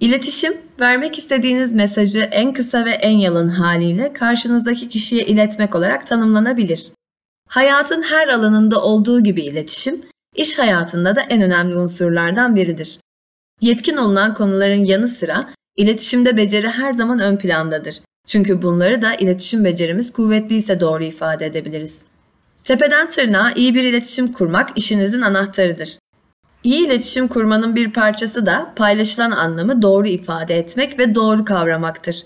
İletişim, vermek istediğiniz mesajı en kısa ve en yalın haliyle karşınızdaki kişiye iletmek olarak tanımlanabilir. Hayatın her alanında olduğu gibi iletişim, iş hayatında da en önemli unsurlardan biridir. Yetkin olunan konuların yanı sıra iletişimde beceri her zaman ön plandadır. Çünkü bunları da iletişim becerimiz kuvvetliyse doğru ifade edebiliriz. Tepeden tırnağa iyi bir iletişim kurmak işinizin anahtarıdır. İyi iletişim kurmanın bir parçası da paylaşılan anlamı doğru ifade etmek ve doğru kavramaktır.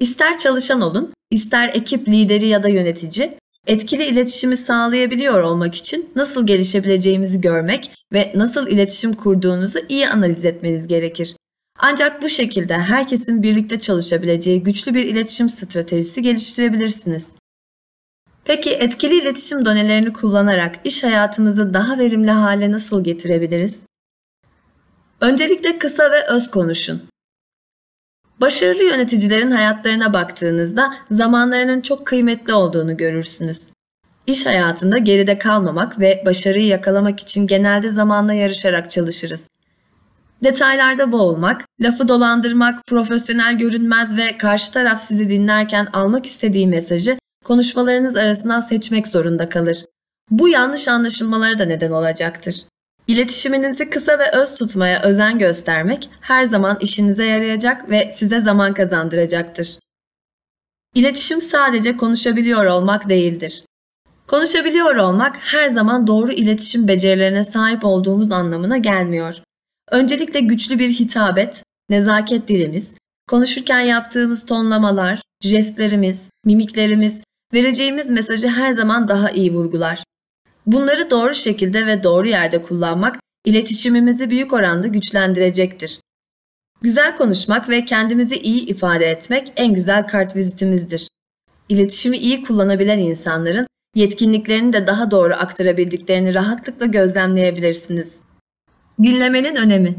İster çalışan olun, ister ekip lideri ya da yönetici, etkili iletişimi sağlayabiliyor olmak için nasıl gelişebileceğimizi görmek ve nasıl iletişim kurduğunuzu iyi analiz etmeniz gerekir. Ancak bu şekilde herkesin birlikte çalışabileceği güçlü bir iletişim stratejisi geliştirebilirsiniz. Peki etkili iletişim donelerini kullanarak iş hayatımızı daha verimli hale nasıl getirebiliriz? Öncelikle kısa ve öz konuşun. Başarılı yöneticilerin hayatlarına baktığınızda zamanlarının çok kıymetli olduğunu görürsünüz. İş hayatında geride kalmamak ve başarıyı yakalamak için genelde zamanla yarışarak çalışırız. Detaylarda boğulmak, lafı dolandırmak, profesyonel görünmez ve karşı taraf sizi dinlerken almak istediği mesajı konuşmalarınız arasından seçmek zorunda kalır. Bu yanlış anlaşılmalara da neden olacaktır. İletişiminizi kısa ve öz tutmaya özen göstermek her zaman işinize yarayacak ve size zaman kazandıracaktır. İletişim sadece konuşabiliyor olmak değildir. Konuşabiliyor olmak her zaman doğru iletişim becerilerine sahip olduğumuz anlamına gelmiyor. Öncelikle güçlü bir hitabet, nezaket dilimiz, konuşurken yaptığımız tonlamalar, jestlerimiz, mimiklerimiz vereceğimiz mesajı her zaman daha iyi vurgular. Bunları doğru şekilde ve doğru yerde kullanmak iletişimimizi büyük oranda güçlendirecektir. Güzel konuşmak ve kendimizi iyi ifade etmek en güzel kart vizitimizdir. İletişimi iyi kullanabilen insanların yetkinliklerini de daha doğru aktarabildiklerini rahatlıkla gözlemleyebilirsiniz. Dinlemenin önemi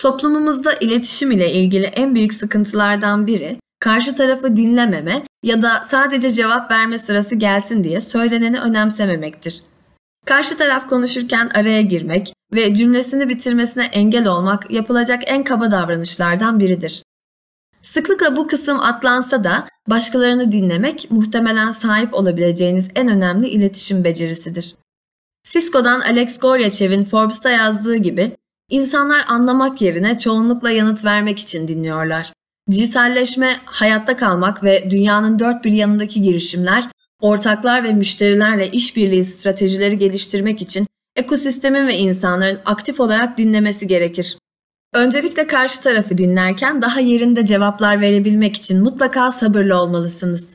Toplumumuzda iletişim ile ilgili en büyük sıkıntılardan biri karşı tarafı dinlememe ya da sadece cevap verme sırası gelsin diye söyleneni önemsememektir. Karşı taraf konuşurken araya girmek ve cümlesini bitirmesine engel olmak yapılacak en kaba davranışlardan biridir. Sıklıkla bu kısım atlansa da başkalarını dinlemek muhtemelen sahip olabileceğiniz en önemli iletişim becerisidir. Cisco'dan Alex Goryachev'in Forbes'ta yazdığı gibi insanlar anlamak yerine çoğunlukla yanıt vermek için dinliyorlar. Dijitalleşme, hayatta kalmak ve dünyanın dört bir yanındaki girişimler, ortaklar ve müşterilerle işbirliği stratejileri geliştirmek için ekosistemin ve insanların aktif olarak dinlemesi gerekir. Öncelikle karşı tarafı dinlerken daha yerinde cevaplar verebilmek için mutlaka sabırlı olmalısınız.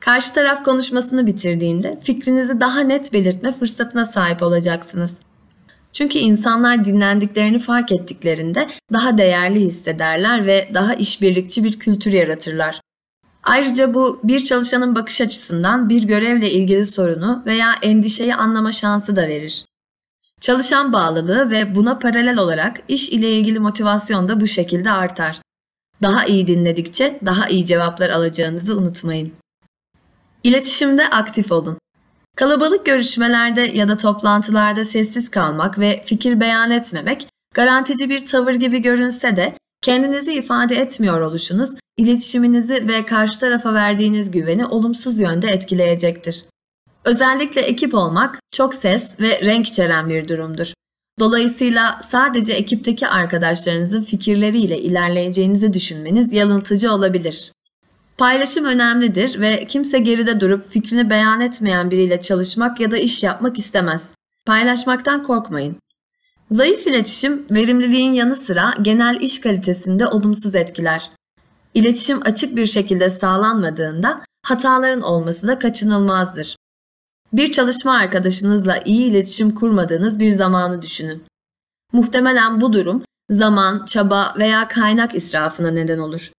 Karşı taraf konuşmasını bitirdiğinde fikrinizi daha net belirtme fırsatına sahip olacaksınız. Çünkü insanlar dinlendiklerini fark ettiklerinde daha değerli hissederler ve daha işbirlikçi bir kültür yaratırlar. Ayrıca bu bir çalışanın bakış açısından bir görevle ilgili sorunu veya endişeyi anlama şansı da verir. Çalışan bağlılığı ve buna paralel olarak iş ile ilgili motivasyon da bu şekilde artar. Daha iyi dinledikçe daha iyi cevaplar alacağınızı unutmayın. İletişimde aktif olun. Kalabalık görüşmelerde ya da toplantılarda sessiz kalmak ve fikir beyan etmemek garantici bir tavır gibi görünse de kendinizi ifade etmiyor oluşunuz iletişiminizi ve karşı tarafa verdiğiniz güveni olumsuz yönde etkileyecektir. Özellikle ekip olmak çok ses ve renk içeren bir durumdur. Dolayısıyla sadece ekipteki arkadaşlarınızın fikirleriyle ilerleyeceğinizi düşünmeniz yanıltıcı olabilir. Paylaşım önemlidir ve kimse geride durup fikrini beyan etmeyen biriyle çalışmak ya da iş yapmak istemez. Paylaşmaktan korkmayın. Zayıf iletişim verimliliğin yanı sıra genel iş kalitesinde olumsuz etkiler. İletişim açık bir şekilde sağlanmadığında hataların olması da kaçınılmazdır. Bir çalışma arkadaşınızla iyi iletişim kurmadığınız bir zamanı düşünün. Muhtemelen bu durum zaman, çaba veya kaynak israfına neden olur.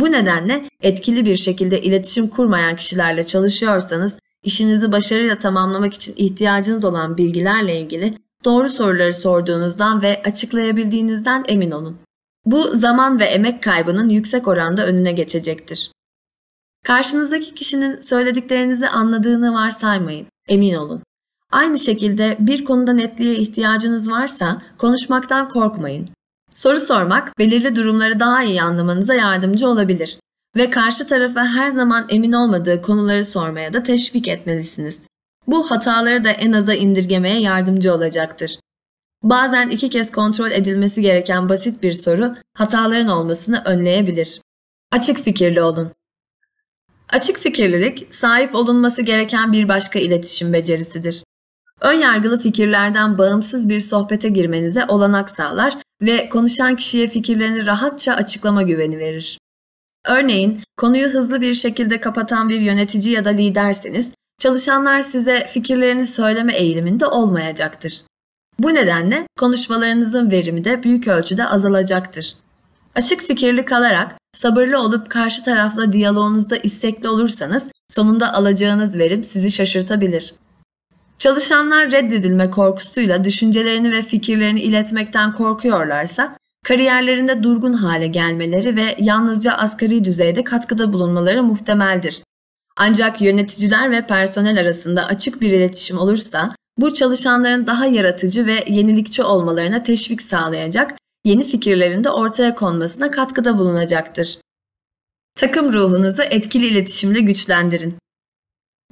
Bu nedenle etkili bir şekilde iletişim kurmayan kişilerle çalışıyorsanız işinizi başarıyla tamamlamak için ihtiyacınız olan bilgilerle ilgili doğru soruları sorduğunuzdan ve açıklayabildiğinizden emin olun. Bu zaman ve emek kaybının yüksek oranda önüne geçecektir. Karşınızdaki kişinin söylediklerinizi anladığını varsaymayın, emin olun. Aynı şekilde bir konuda netliğe ihtiyacınız varsa konuşmaktan korkmayın. Soru sormak belirli durumları daha iyi anlamanıza yardımcı olabilir ve karşı tarafa her zaman emin olmadığı konuları sormaya da teşvik etmelisiniz. Bu hataları da en aza indirgemeye yardımcı olacaktır. Bazen iki kez kontrol edilmesi gereken basit bir soru hataların olmasını önleyebilir. Açık fikirli olun. Açık fikirlilik sahip olunması gereken bir başka iletişim becerisidir. Ön yargılı fikirlerden bağımsız bir sohbete girmenize olanak sağlar ve konuşan kişiye fikirlerini rahatça açıklama güveni verir. Örneğin konuyu hızlı bir şekilde kapatan bir yönetici ya da liderseniz çalışanlar size fikirlerini söyleme eğiliminde olmayacaktır. Bu nedenle konuşmalarınızın verimi de büyük ölçüde azalacaktır. Açık fikirli kalarak sabırlı olup karşı tarafla diyaloğunuzda istekli olursanız sonunda alacağınız verim sizi şaşırtabilir. Çalışanlar reddedilme korkusuyla düşüncelerini ve fikirlerini iletmekten korkuyorlarsa kariyerlerinde durgun hale gelmeleri ve yalnızca asgari düzeyde katkıda bulunmaları muhtemeldir. Ancak yöneticiler ve personel arasında açık bir iletişim olursa bu çalışanların daha yaratıcı ve yenilikçi olmalarına teşvik sağlayacak, yeni fikirlerin de ortaya konmasına katkıda bulunacaktır. Takım ruhunuzu etkili iletişimle güçlendirin.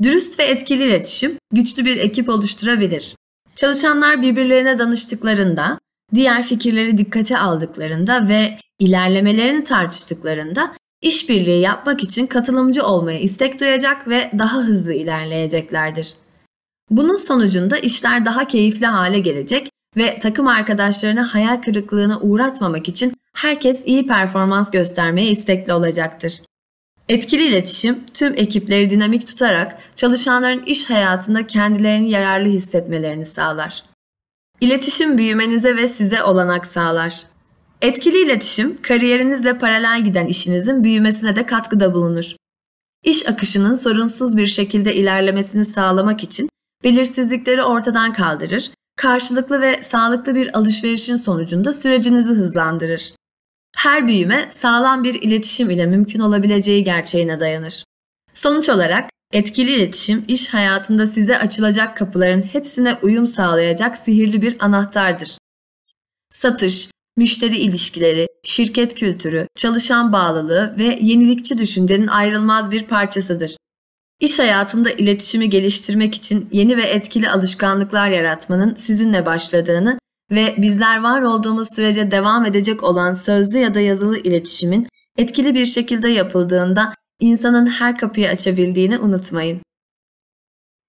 Dürüst ve etkili iletişim güçlü bir ekip oluşturabilir. Çalışanlar birbirlerine danıştıklarında, diğer fikirleri dikkate aldıklarında ve ilerlemelerini tartıştıklarında işbirliği yapmak için katılımcı olmaya istek duyacak ve daha hızlı ilerleyeceklerdir. Bunun sonucunda işler daha keyifli hale gelecek ve takım arkadaşlarını hayal kırıklığına uğratmamak için herkes iyi performans göstermeye istekli olacaktır. Etkili iletişim tüm ekipleri dinamik tutarak çalışanların iş hayatında kendilerini yararlı hissetmelerini sağlar. İletişim büyümenize ve size olanak sağlar. Etkili iletişim kariyerinizle paralel giden işinizin büyümesine de katkıda bulunur. İş akışının sorunsuz bir şekilde ilerlemesini sağlamak için belirsizlikleri ortadan kaldırır, karşılıklı ve sağlıklı bir alışverişin sonucunda sürecinizi hızlandırır. Her büyüme sağlam bir iletişim ile mümkün olabileceği gerçeğine dayanır. Sonuç olarak etkili iletişim iş hayatında size açılacak kapıların hepsine uyum sağlayacak sihirli bir anahtardır. Satış, müşteri ilişkileri, şirket kültürü, çalışan bağlılığı ve yenilikçi düşüncenin ayrılmaz bir parçasıdır. İş hayatında iletişimi geliştirmek için yeni ve etkili alışkanlıklar yaratmanın sizinle başladığını ve bizler var olduğumuz sürece devam edecek olan sözlü ya da yazılı iletişimin etkili bir şekilde yapıldığında insanın her kapıyı açabildiğini unutmayın.